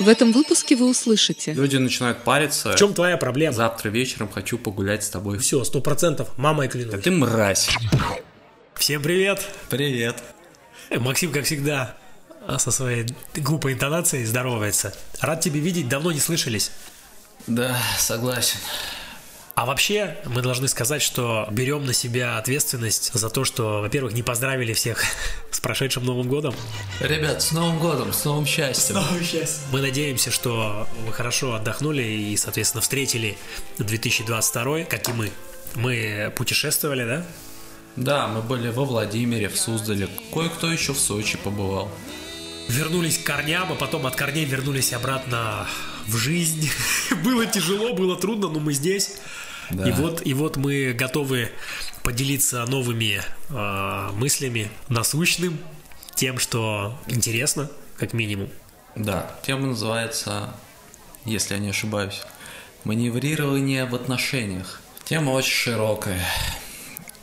В этом выпуске вы услышите. Люди начинают париться. В чем твоя проблема? Завтра вечером хочу погулять с тобой. Все, сто процентов, мамой клянусь. Да ты мразь. Всем привет. Привет. Э, Максим, как всегда, со своей глупой интонацией здоровается. Рад тебя видеть, давно не слышались. Да, согласен. А вообще, мы должны сказать, что берем на себя ответственность за то, что, во-первых, не поздравили всех с прошедшим Новым годом. Ребят, с Новым годом, с новым счастьем. Мы надеемся, что вы хорошо отдохнули и, соответственно, встретили 2022, как и мы. Мы путешествовали, да? Да, мы были во Владимире, в Суздале. Кое-кто еще в Сочи побывал. Вернулись к корням, а потом от корней вернулись обратно в жизнь. было тяжело, было трудно, но мы здесь. Да. И вот, и вот мы готовы поделиться новыми э, мыслями, насущным, тем, что интересно, как минимум. Да, тема называется, если я не ошибаюсь, маневрирование в отношениях. Тема очень широкая.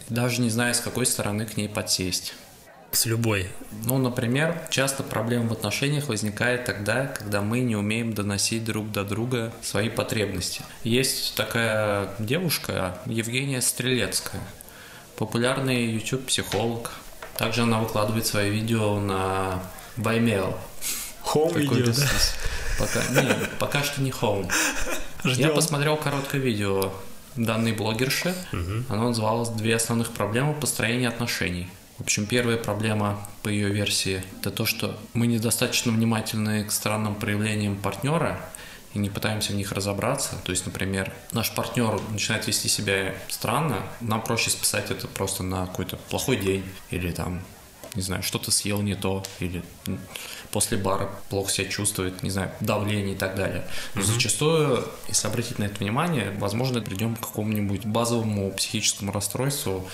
Даже не знаю, с какой стороны к ней подсесть. С любой. Ну, например, часто проблема в отношениях возникает тогда, когда мы не умеем доносить друг до друга свои потребности. Есть такая девушка, Евгения Стрелецкая, популярный YouTube-психолог. Также она выкладывает свои видео на Vimeo. Home Такой видео, да? Пока, не, пока что не home. Я Ждем. посмотрел короткое видео данной блогерши. Оно называлось «Две основных проблемы построения отношений». В общем, первая проблема по ее версии – это то, что мы недостаточно внимательны к странным проявлениям партнера и не пытаемся в них разобраться. То есть, например, наш партнер начинает вести себя странно, нам проще списать это просто на какой-то плохой день или там не знаю, что-то съел не то, или после бара плохо себя чувствует, не знаю, давление и так далее. Но зачастую, если обратить на это внимание, возможно, придем к какому-нибудь базовому психическому расстройству,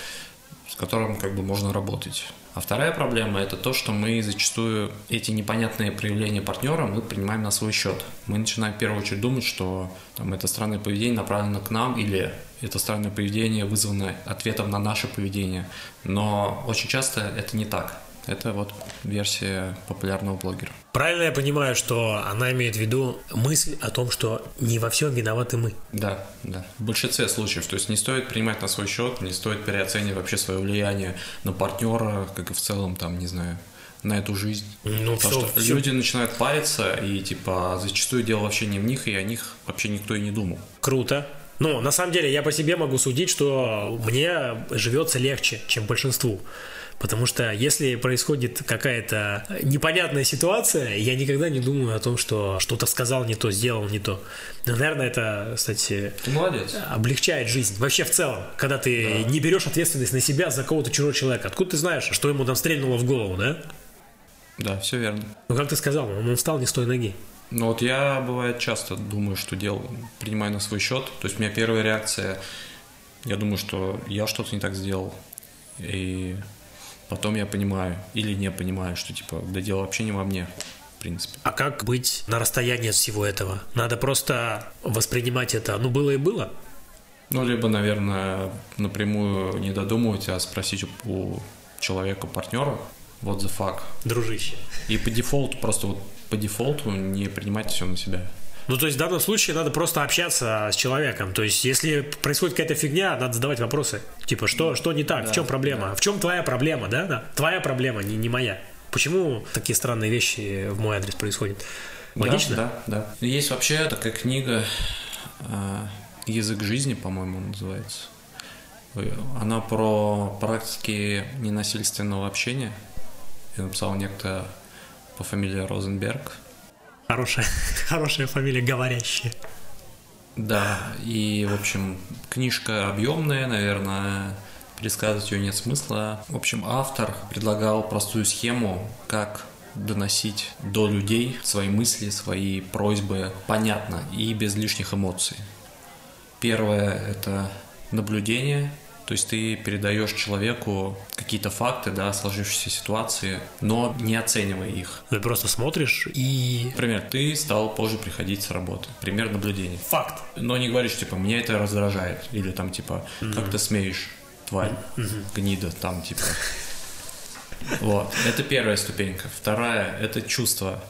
с которым как бы можно работать. А вторая проблема это то, что мы зачастую эти непонятные проявления партнера мы принимаем на свой счет. Мы начинаем в первую очередь думать, что там, это странное поведение направлено к нам или это странное поведение вызвано ответом на наше поведение. Но очень часто это не так. Это вот версия популярного блогера. Правильно я понимаю, что она имеет в виду мысль о том, что не во всем виноваты мы. Да, да. В большинстве случаев. То есть не стоит принимать на свой счет, не стоит переоценивать вообще свое влияние на партнера, как и в целом, там, не знаю, на эту жизнь. Ну, Потому всё- что всё- люди начинают париться, и типа зачастую дело вообще не в них, и о них вообще никто и не думал. Круто. Ну, на самом деле, я по себе могу судить, что мне живется легче, чем большинству. Потому что если происходит какая-то непонятная ситуация, я никогда не думаю о том, что что-то сказал не то, сделал не то. Ну, Наверное, это, кстати, Ты молодец. облегчает жизнь. Вообще в целом, когда ты не берешь ответственность на себя за кого-то чужого человека. Откуда ты знаешь, что ему там стрельнуло в голову, да? Да, все верно. Ну, как ты сказал, он встал не с той ноги. Ну вот я, бывает, часто думаю, что делал, принимаю на свой счет. То есть у меня первая реакция, я думаю, что я что-то не так сделал. И потом я понимаю или не понимаю, что типа, да дело вообще не во мне, в принципе. А как быть на расстоянии от всего этого? Надо просто воспринимать это, ну, было и было. Ну, либо, наверное, напрямую не додумывать, а спросить у, человека, партнера, what the fuck. Дружище. И по дефолту, просто вот по дефолту не принимать все на себя. Ну, то есть в данном случае надо просто общаться с человеком. То есть, если происходит какая-то фигня, надо задавать вопросы. Типа, что, что не так, в чем проблема? В чем твоя проблема, да? да? Твоя проблема, не, не моя. Почему такие странные вещи в мой адрес происходят? Логично? Да, да, да. Есть вообще такая книга э, «Язык жизни», по-моему, называется. Она про практики ненасильственного общения. Я написал некто по фамилии Розенберг. Хорошая, хорошая фамилия, говорящая. Да, и, в общем, книжка объемная, наверное, пересказывать ее нет смысла. В общем, автор предлагал простую схему, как доносить до людей свои мысли, свои просьбы понятно и без лишних эмоций. Первое – это наблюдение, то есть ты передаешь человеку какие-то факты, да, сложившейся ситуации, но не оценивая их. Ты просто смотришь и... Например, ты стал позже приходить с работы. Пример наблюдения. Факт. Но не говоришь, типа, меня это раздражает. Или там, типа, как ты смеешь, тварь, гнида, там, типа. Вот. Это первая ступенька. Вторая – это чувство.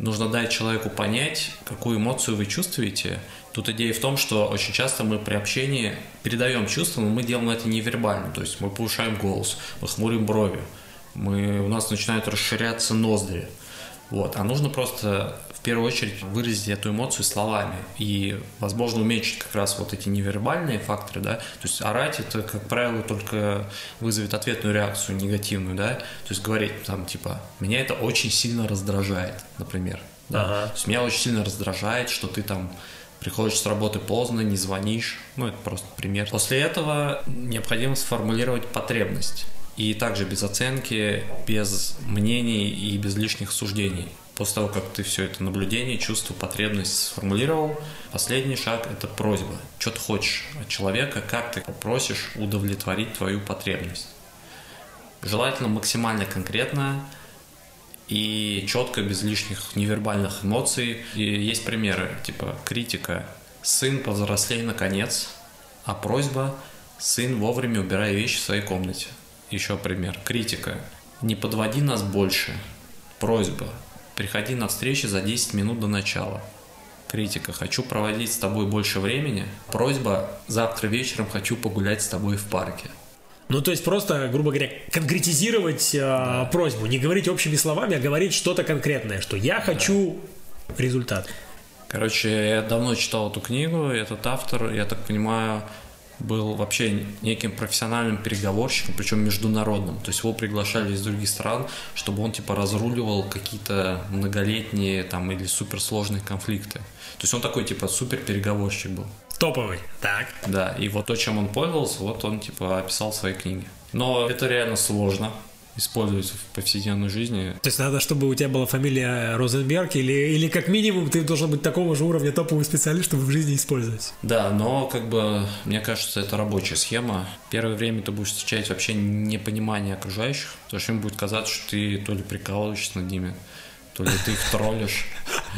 нужно дать человеку понять, какую эмоцию вы чувствуете. Тут идея в том, что очень часто мы при общении передаем чувства, но мы делаем это невербально. То есть мы повышаем голос, мы хмурим брови, мы, у нас начинают расширяться ноздри. Вот. А нужно просто в первую очередь выразить эту эмоцию словами и, возможно, уменьшить как раз вот эти невербальные факторы, да, то есть орать это, как правило, только вызовет ответную реакцию негативную, да, то есть говорить там типа «меня это очень сильно раздражает», например, да, ага. то есть меня очень сильно раздражает, что ты там приходишь с работы поздно, не звонишь, ну это просто пример. После этого необходимо сформулировать потребность и также без оценки, без мнений и без лишних суждений. После того, как ты все это наблюдение, чувство, потребность сформулировал, последний шаг – это просьба. Что ты хочешь от человека, как ты попросишь удовлетворить твою потребность. Желательно максимально конкретно и четко, без лишних невербальных эмоций. И есть примеры, типа критика «сын, повзрослей наконец», а просьба «сын, вовремя убирай вещи в своей комнате». Еще пример. Критика «не подводи нас больше». Просьба Приходи на встречи за 10 минут до начала. Критика. Хочу проводить с тобой больше времени. Просьба. Завтра вечером хочу погулять с тобой в парке. Ну, то есть просто, грубо говоря, конкретизировать э, да. просьбу, не говорить общими словами, а говорить что-то конкретное, что я хочу да. результат. Короче, я давно читал эту книгу, этот автор, я так понимаю, был вообще неким профессиональным переговорщиком, причем международным. То есть его приглашали из других стран, чтобы он типа разруливал какие-то многолетние там или суперсложные конфликты. То есть он такой типа супер переговорщик был. Топовый, так. Да, и вот то, чем он пользовался, вот он типа описал в своей книге. Но это реально сложно использовать в повседневной жизни. То есть надо, чтобы у тебя была фамилия Розенберг, или, или как минимум ты должен быть такого же уровня топовый специалист, чтобы в жизни использовать. Да, но как бы мне кажется, это рабочая схема. Первое время ты будешь встречать вообще непонимание окружающих, потому что им будет казаться, что ты то ли прикалываешься над ними, то ли ты их троллишь.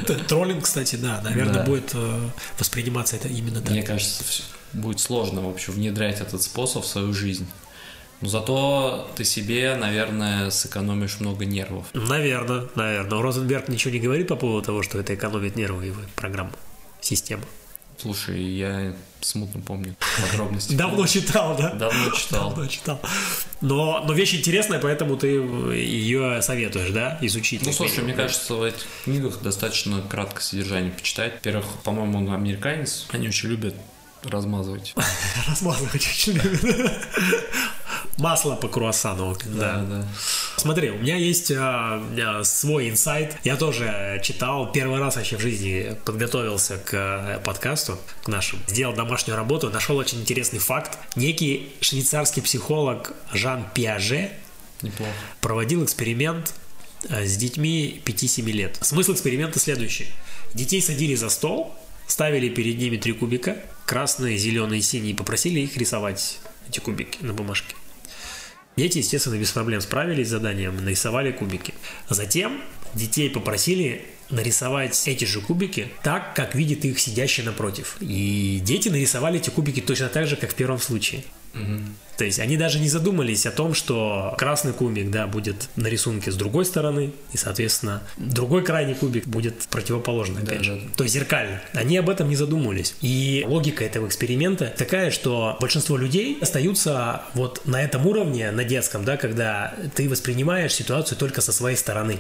Троллинг, кстати, да, наверное, будет э, восприниматься это именно так. Мне кажется, будет сложно вообще внедрять этот способ в свою жизнь. Но зато ты себе, наверное, сэкономишь много нервов. Наверное, наверное. Розенберг ничего не говорит по поводу того, что это экономит нервы его программа, система. Слушай, я смутно помню подробности. Давно читал, да? Давно читал. Давно читал. Но, но вещь интересная, поэтому ты ее советуешь, да, изучить? Ну, слушай, мне кажется, в этих книгах достаточно краткое содержание почитать. Во-первых, по-моему, он американец. Они очень любят размазывать. Размазывать очень любят. Масло по круассану. Да, да. да. Смотри, у меня есть а, свой инсайт. Я тоже читал, первый раз вообще в жизни подготовился к э, подкасту, к нашему. Сделал домашнюю работу, нашел очень интересный факт. Некий швейцарский психолог Жан Пиаже Неплохо. проводил эксперимент э, с детьми 5-7 лет. Смысл эксперимента следующий. Детей садили за стол, ставили перед ними три кубика, красные, зеленые, синие, попросили их рисовать эти кубики на бумажке. Дети, естественно, без проблем справились с заданием, нарисовали кубики. Затем детей попросили нарисовать эти же кубики так, как видит их сидящий напротив. И дети нарисовали эти кубики точно так же, как в первом случае. Угу. То есть они даже не задумались о том, что красный кубик, да, будет на рисунке с другой стороны, и, соответственно, другой крайний кубик будет противоположный, опять да, же. Да. То есть зеркально. Они об этом не задумывались. И логика этого эксперимента такая, что большинство людей остаются вот на этом уровне, на детском, да, когда ты воспринимаешь ситуацию только со своей стороны.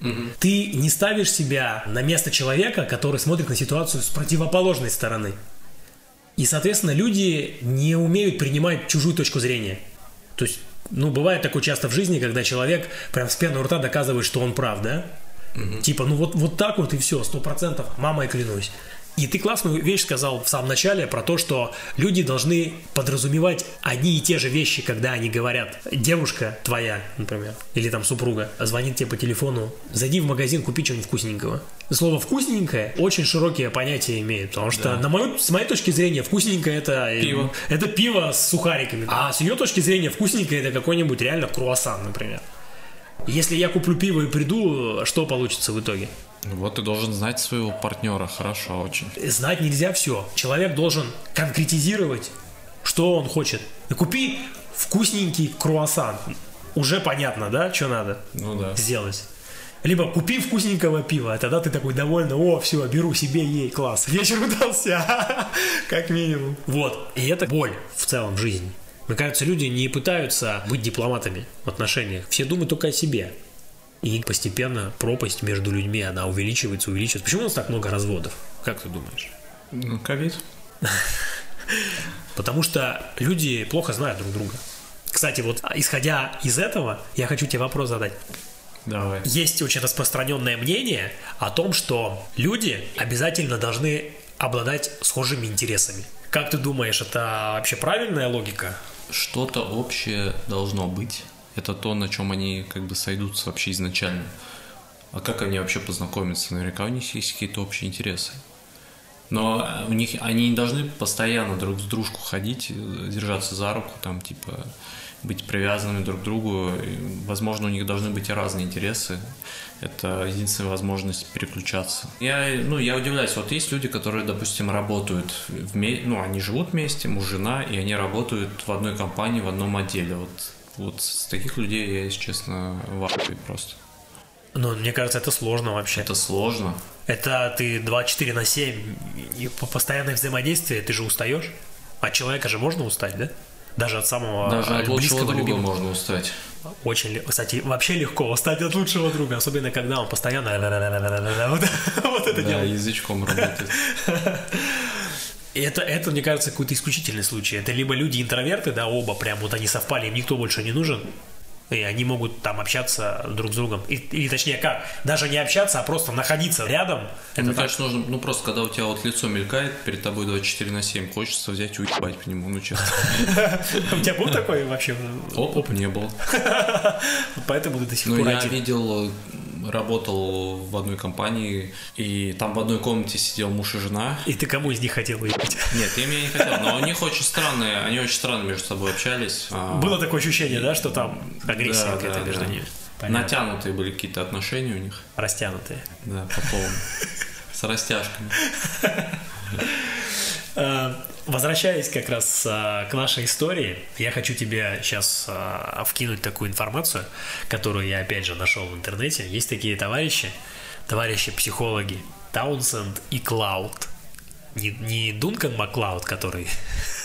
Угу. Ты не ставишь себя на место человека, который смотрит на ситуацию с противоположной стороны. И, соответственно, люди не умеют принимать чужую точку зрения. То есть, ну, бывает такое часто в жизни, когда человек прям с пены рта доказывает, что он прав, да? Угу. Типа, ну вот, вот так вот и все, сто процентов, мамой клянусь. И ты классную вещь сказал в самом начале про то, что люди должны подразумевать одни и те же вещи, когда они говорят. Девушка твоя, например, или там супруга, звонит тебе по телефону, зайди в магазин, купи что-нибудь вкусненького. Слово «вкусненькое» очень широкие понятия имеет, потому что, да. на мою, с моей точки зрения, вкусненькое это пиво. это пиво с сухариками, а с ее точки зрения вкусненькое это какой-нибудь реально круассан, например. Если я куплю пиво и приду, что получится в итоге? Вот ты должен знать своего партнера хорошо очень. Знать нельзя все. Человек должен конкретизировать, что он хочет. И купи вкусненький круассан. Уже понятно, да, что надо ну, да. сделать. Либо купи вкусненького пива, а тогда ты такой довольно, о, все, беру себе, ей, класс, вечер удался, как минимум. Вот, и это боль в целом в жизни. Мне кажется, люди не пытаются быть дипломатами в отношениях, все думают только о себе. И постепенно пропасть между людьми, она увеличивается, увеличивается. Почему у нас так много разводов? Как ты думаешь? Ну, ковид. Потому что люди плохо знают друг друга. Кстати, вот исходя из этого, я хочу тебе вопрос задать. Давай. Есть очень распространенное мнение о том, что люди обязательно должны обладать схожими интересами. Как ты думаешь, это вообще правильная логика? Что-то общее должно быть. Это то, на чем они как бы сойдутся вообще изначально. А как они вообще познакомятся? Наверняка у них есть какие-то общие интересы. Но у них они не должны постоянно друг с дружку ходить, держаться за руку, там типа быть привязанными друг к другу. И, возможно, у них должны быть разные интересы. Это единственная возможность переключаться. Я, ну, я удивляюсь, вот есть люди, которые, допустим, работают вместе, ну, они живут вместе, муж, жена, и они работают в одной компании, в одном отделе. Вот, вот с таких людей я, если честно, в просто. Ну, мне кажется, это сложно вообще. Это сложно. Это ты 24 на 7 и по постоянное взаимодействие, ты же устаешь. От человека же можно устать, да? Даже от самого Даже от близкого лучшего друга любимого. можно устать. Очень, кстати, вообще легко устать от лучшего друга, особенно когда он постоянно вот, вот это Да, делает. язычком работает. Это, это, мне кажется, какой-то исключительный случай. Это либо люди интроверты, да, оба прям вот они совпали, им никто больше не нужен, и они могут там общаться друг с другом. И- или точнее как, даже не общаться, а просто находиться рядом. Это Мне так. кажется, нужно, ну просто когда у тебя вот лицо мелькает перед тобой 24 на 7, хочется взять и уебать по нему, ну честно. У тебя был такой вообще? Оп, не был. Поэтому ты до сих Ну, пор я один. видел, работал в одной компании, и там в одной комнате сидел муж и жена. И ты кому из них хотел уехать? Нет, я меня не хотел, но у них очень странные, они очень странно между собой общались. А, Было такое ощущение, да, что там агрессия да, какая-то да, между да. ними. Понятно. Натянутые были какие-то отношения у них, Растянутые. да, по полной. С растяжками. Возвращаясь как раз э, к нашей истории, я хочу тебе сейчас вкинуть такую информацию, которую я опять же нашел в интернете. Есть такие товарищи, товарищи-психологи Таунсенд и Клауд. Не, не Дункан Маклауд, который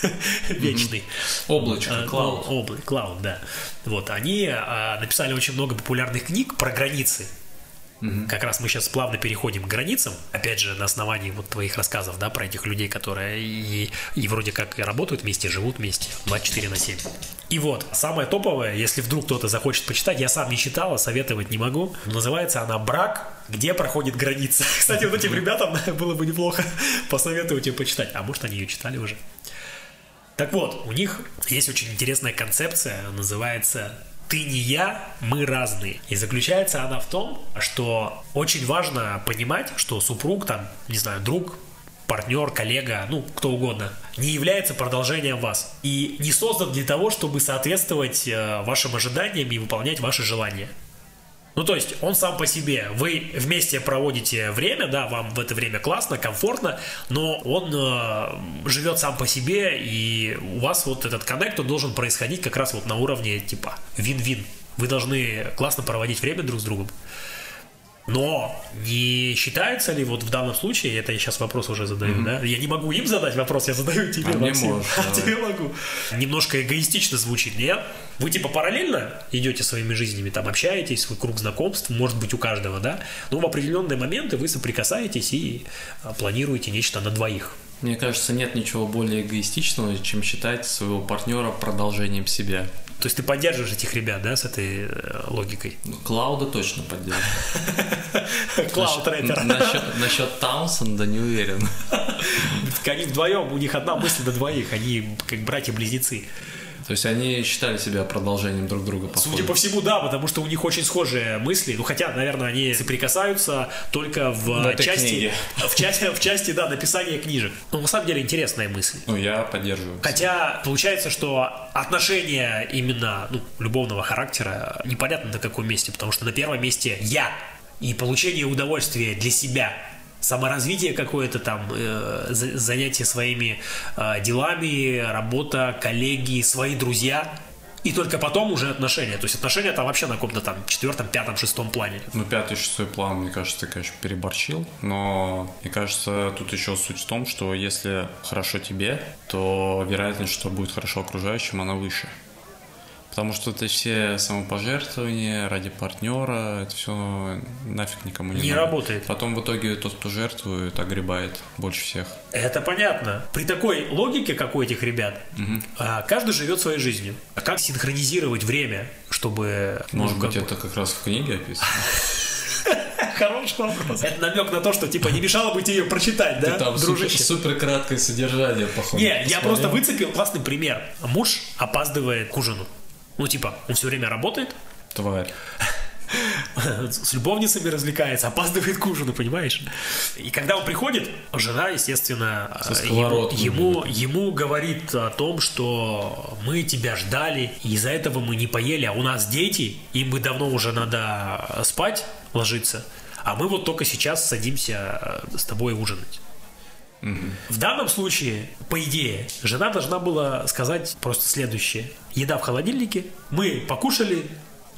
вечный. Облачко, Клауд. ну, обла- Клауд, да. Вот, они э, написали очень много популярных книг про границы. Как раз мы сейчас плавно переходим к границам. Опять же, на основании вот твоих рассказов, да, про этих людей, которые и, и вроде как и работают вместе, живут вместе 24 на 7. И вот, самое топовое, если вдруг кто-то захочет почитать, я сам не читал, а советовать не могу. Называется она «Брак. Где проходит граница». Кстати, вот этим ребятам было бы неплохо посоветовать ее почитать. А может, они ее читали уже. Так вот, у них есть очень интересная концепция, называется «Ты не я, мы разные». И заключается она в том, что очень важно понимать, что супруг, там, не знаю, друг, партнер, коллега, ну, кто угодно, не является продолжением вас. И не создан для того, чтобы соответствовать э, вашим ожиданиям и выполнять ваши желания. Ну, то есть, он сам по себе, вы вместе проводите время, да, вам в это время классно, комфортно, но он э, живет сам по себе, и у вас вот этот коннект, он должен происходить как раз вот на уровне типа вин-вин. Вы должны классно проводить время друг с другом. Но не считается ли вот в данном случае, это я сейчас вопрос уже задаю, да? Я не могу им задать вопрос, я задаю тебе, А Максим. можешь, А тебе могу. Немножко эгоистично звучит, нет? Вы типа параллельно идете своими жизнями, там общаетесь, свой круг знакомств, может быть у каждого, да? Но в определенные моменты вы соприкасаетесь и а, планируете нечто на двоих. Мне кажется, нет ничего более эгоистичного, чем считать своего партнера продолжением себя. То есть ты поддерживаешь этих ребят, да, с этой э, логикой? Клауда точно поддерживаю. Клауд рэпер. Насчет Таунсенда не уверен. Они вдвоем, у них одна мысль до двоих, они как братья-близнецы. То есть они считали себя продолжением друг друга, походу. Судя по всему, да, потому что у них очень схожие мысли. Ну, хотя, наверное, они соприкасаются только в В этой части, книге. в части, в части, да, написания книжек. Но на самом деле интересная мысль. Ну, я поддерживаю. Хотя получается, что отношения именно ну, любовного характера непонятно на каком месте, потому что на первом месте я и получение удовольствия для себя, саморазвитие какое-то там, э, за- занятие своими э, делами, работа, коллеги, свои друзья. И только потом уже отношения. То есть отношения там вообще на каком-то там четвертом, пятом, шестом плане. Ну, пятый, шестой план, мне кажется, ты, конечно, переборчил. Но, мне кажется, тут еще суть в том, что если хорошо тебе, то вероятность, что будет хорошо окружающим, она выше. Потому что это все самопожертвования ради партнера, это все нафиг никому не, Не надо. работает. Потом в итоге тот, кто жертвует, огребает больше всех. Это понятно. При такой логике, как у этих ребят, а, каждый живет своей жизнью. А как синхронизировать время, чтобы... Может ну, быть, это как раз в книге описано. Хороший вопрос. Это намек на то, что, типа, не мешало бы тебе ее прочитать, да, Там супер, дружище? супер краткое содержание, походу. Не, я просто выцепил классный пример. Муж опаздывает к ужину. Ну, типа, он все время работает, Тварь. с любовницами развлекается, опаздывает к ужину, понимаешь? И когда он приходит, жена, естественно, ему, ему, ему говорит о том, что мы тебя ждали, и из-за этого мы не поели, а у нас дети, им бы давно уже надо спать, ложиться, а мы вот только сейчас садимся э, с тобой ужинать. В данном случае, по идее, жена должна была сказать просто следующее. Еда в холодильнике, мы покушали,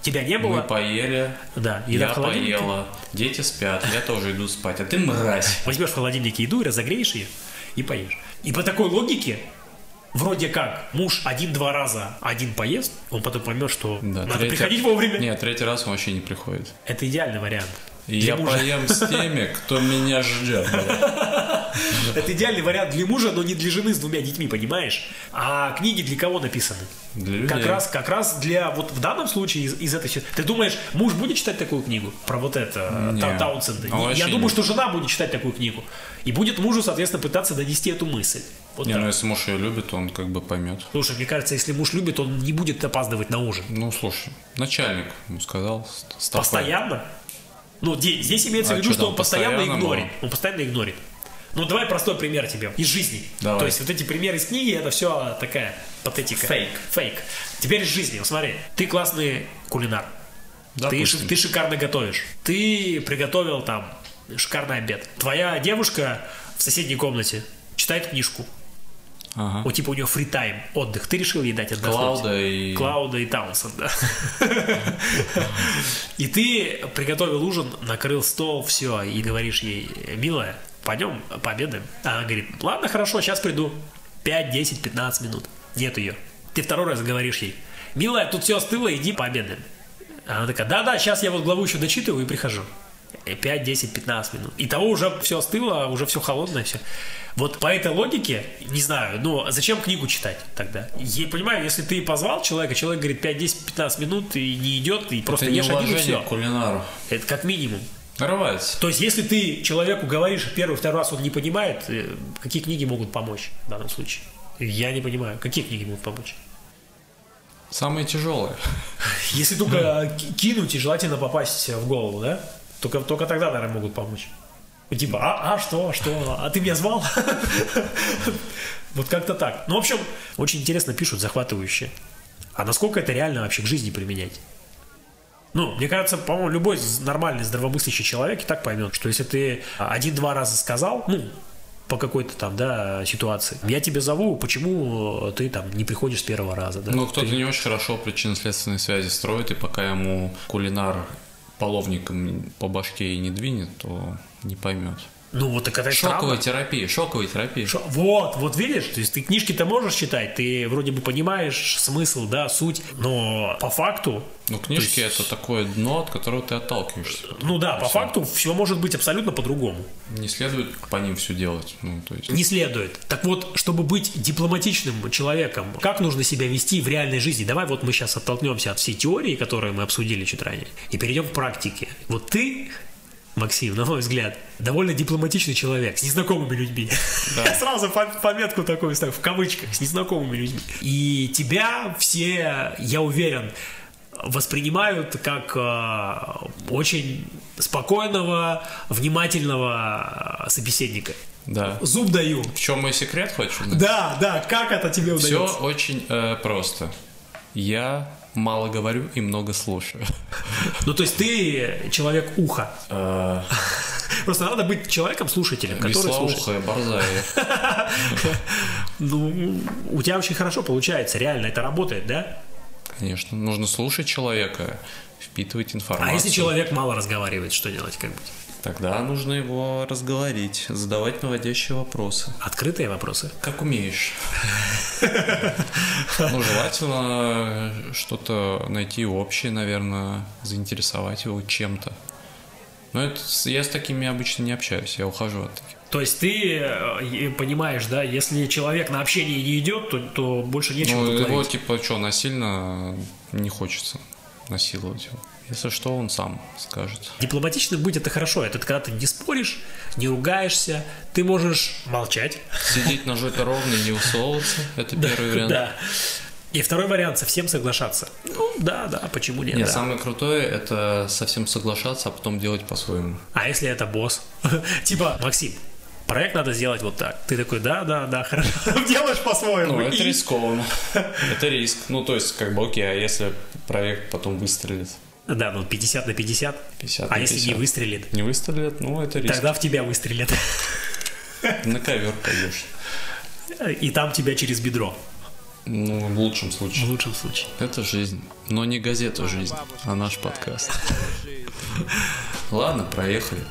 тебя не было. Мы поели, Да, еда я в холодильнике. поела, дети спят, я тоже иду спать, а ты мразь. Возьмешь в холодильнике еду, разогреешь ее и поешь. И по такой логике, вроде как, муж один-два раза один поест, он потом поймет, что Да, надо третий- приходить вовремя. Нет, третий раз он вообще не приходит. Это идеальный вариант. И я мужа. поем с теми, кто меня ждет. Это идеальный вариант для мужа, но не для жены с двумя детьми, понимаешь? А книги для кого написаны? Для людей. Как раз, как раз для, вот в данном случае из, из этой... Ты думаешь, муж будет читать такую книгу? Про вот это, Не. Та- Таунсенда? Вообще Я думаю, что жена будет читать такую книгу. И будет мужу, соответственно, пытаться донести эту мысль. Вот Не, так. ну если муж ее любит, он как бы поймет. Слушай, мне кажется, если муж любит, он не будет опаздывать на ужин. Ну, слушай, начальник ему сказал. с- стопэ. Постоянно? Ну, де- здесь имеется в А виду, что что он постоянно постоянно игнорит. было? Он постоянно игнорит. Ну, давай простой пример тебе из жизни. Давай. То есть вот эти примеры из книги, это все такая патетика. Фейк. Фейк. Теперь из жизни. Вот смотри, ты классный кулинар. Ты, Допустим. ши- ты шикарно готовишь. Ты приготовил там шикарный обед. Твоя девушка в соседней комнате читает книжку. Ага. Вот типа у нее фритайм, отдых. Ты решил ей дать отдохнуть. Клауда и... Клауда и Таунсенда. И ты приготовил ужин, накрыл стол, все, и говоришь ей, милая, пойдем пообедаем. А она говорит, ладно, хорошо, сейчас приду. 5, 10, 15 минут. Нет ее. Ты второй раз говоришь ей, милая, тут все остыло, иди пообедаем. Она такая, да-да, сейчас я вот главу еще дочитываю и прихожу. 5, 10, 15 минут. И того уже все остыло, уже все холодное, все. Вот по этой логике, не знаю, ну, зачем книгу читать тогда? Я понимаю, если ты позвал человека, человек говорит 5, 10, 15 минут и не идет, и просто Это ешь один и все. кулинару. Это как минимум. Нарывается. То есть, если ты человеку говоришь первый, второй раз он не понимает, э, какие книги могут помочь в данном случае? Я не понимаю, какие книги могут помочь? Самые тяжелые. Если только ки- кинуть и желательно попасть в голову, да? Только, только тогда, наверное, могут помочь. Ну, Типа, а, а что, что, а ты меня звал? Вот как-то так. Ну, в общем, очень интересно пишут, захватывающе. А насколько это реально вообще к жизни применять? Ну, мне кажется, по-моему, любой нормальный, здравомыслящий человек и так поймет, что если ты один-два раза сказал, ну, по какой-то там, да, ситуации, я тебя зову, почему ты там не приходишь с первого раза, да? Ну, кто-то Ты- не очень хорошо причинно-следственные связи строит, и пока ему кулинар половником по башке и не двинет, то не поймет. Ну, вот так это и Шоковая странно. терапия, шоковая терапия. Шо- Вот, вот видишь, то есть ты книжки-то можешь читать, ты вроде бы понимаешь смысл, да, суть, но по факту, Ну, книжки есть- это такое дно, от которого ты отталкиваешься. ну да, по Всё. факту все может быть абсолютно по-другому. Не следует по ним все делать. Ну, то есть... Не следует. Так вот, чтобы быть дипломатичным человеком, как нужно себя вести в реальной жизни? Давай вот мы сейчас оттолкнемся от всей теории, которую мы обсудили чуть ранее, и перейдем к практике. Вот ты, Максим, на мой взгляд, довольно дипломатичный человек с незнакомыми людьми. Я сразу по- пометку такую ставлю, в кавычках, с незнакомыми людьми. И тебя все, я уверен, воспринимают как э, очень спокойного, внимательного э, собеседника. Да. Зуб даю. В чем мой секрет, хочешь? Да, да, как это тебе Все удается? очень э, просто. Я мало говорю и много слушаю. Ну, то есть ты человек уха. Э, Просто надо быть человеком-слушателем, который слушает. Борзая. Ну, у тебя очень хорошо получается, реально это работает, да? Конечно, нужно слушать человека, впитывать информацию. А если человек мало разговаривает, что делать, как быть? Тогда нужно его разговорить, задавать наводящие вопросы. Открытые вопросы? Как умеешь. Ну, желательно что-то найти общее, наверное, заинтересовать его чем-то. Но это, я с такими обычно не общаюсь, я ухожу от таких. То есть ты э, понимаешь, да, если человек на общение не идет, то, то больше нечего Ну, его, типа, что, насильно не хочется насиловать его. Если что, он сам скажет. Дипломатичным быть это хорошо. Это когда ты не споришь, не ругаешься, ты можешь молчать. Сидеть на жопе ровно и не высовываться – это первый вариант. Да. И второй вариант совсем соглашаться. Ну да, да, почему нет? Нет, да. самое крутое – это совсем соглашаться, а потом делать по-своему. А если это босс? Типа, Максим, проект надо сделать вот так. Ты такой, да, да, да, хорошо. Делаешь по-своему. Ну, это И- рискованно. Это риск. Ну, то есть, как бы, окей, а если проект потом выстрелит? Да, ну 50 на 50. 50 а на если не 50. выстрелит? Не выстрелит, ну, это риск. Тогда в тебя выстрелят. На ковер пойдешь. И там тебя через бедро. Ну, в лучшем В случае. лучшем случае. Это жизнь. Но не газета «Жизнь», а наш подкаст. Ладно, проехали.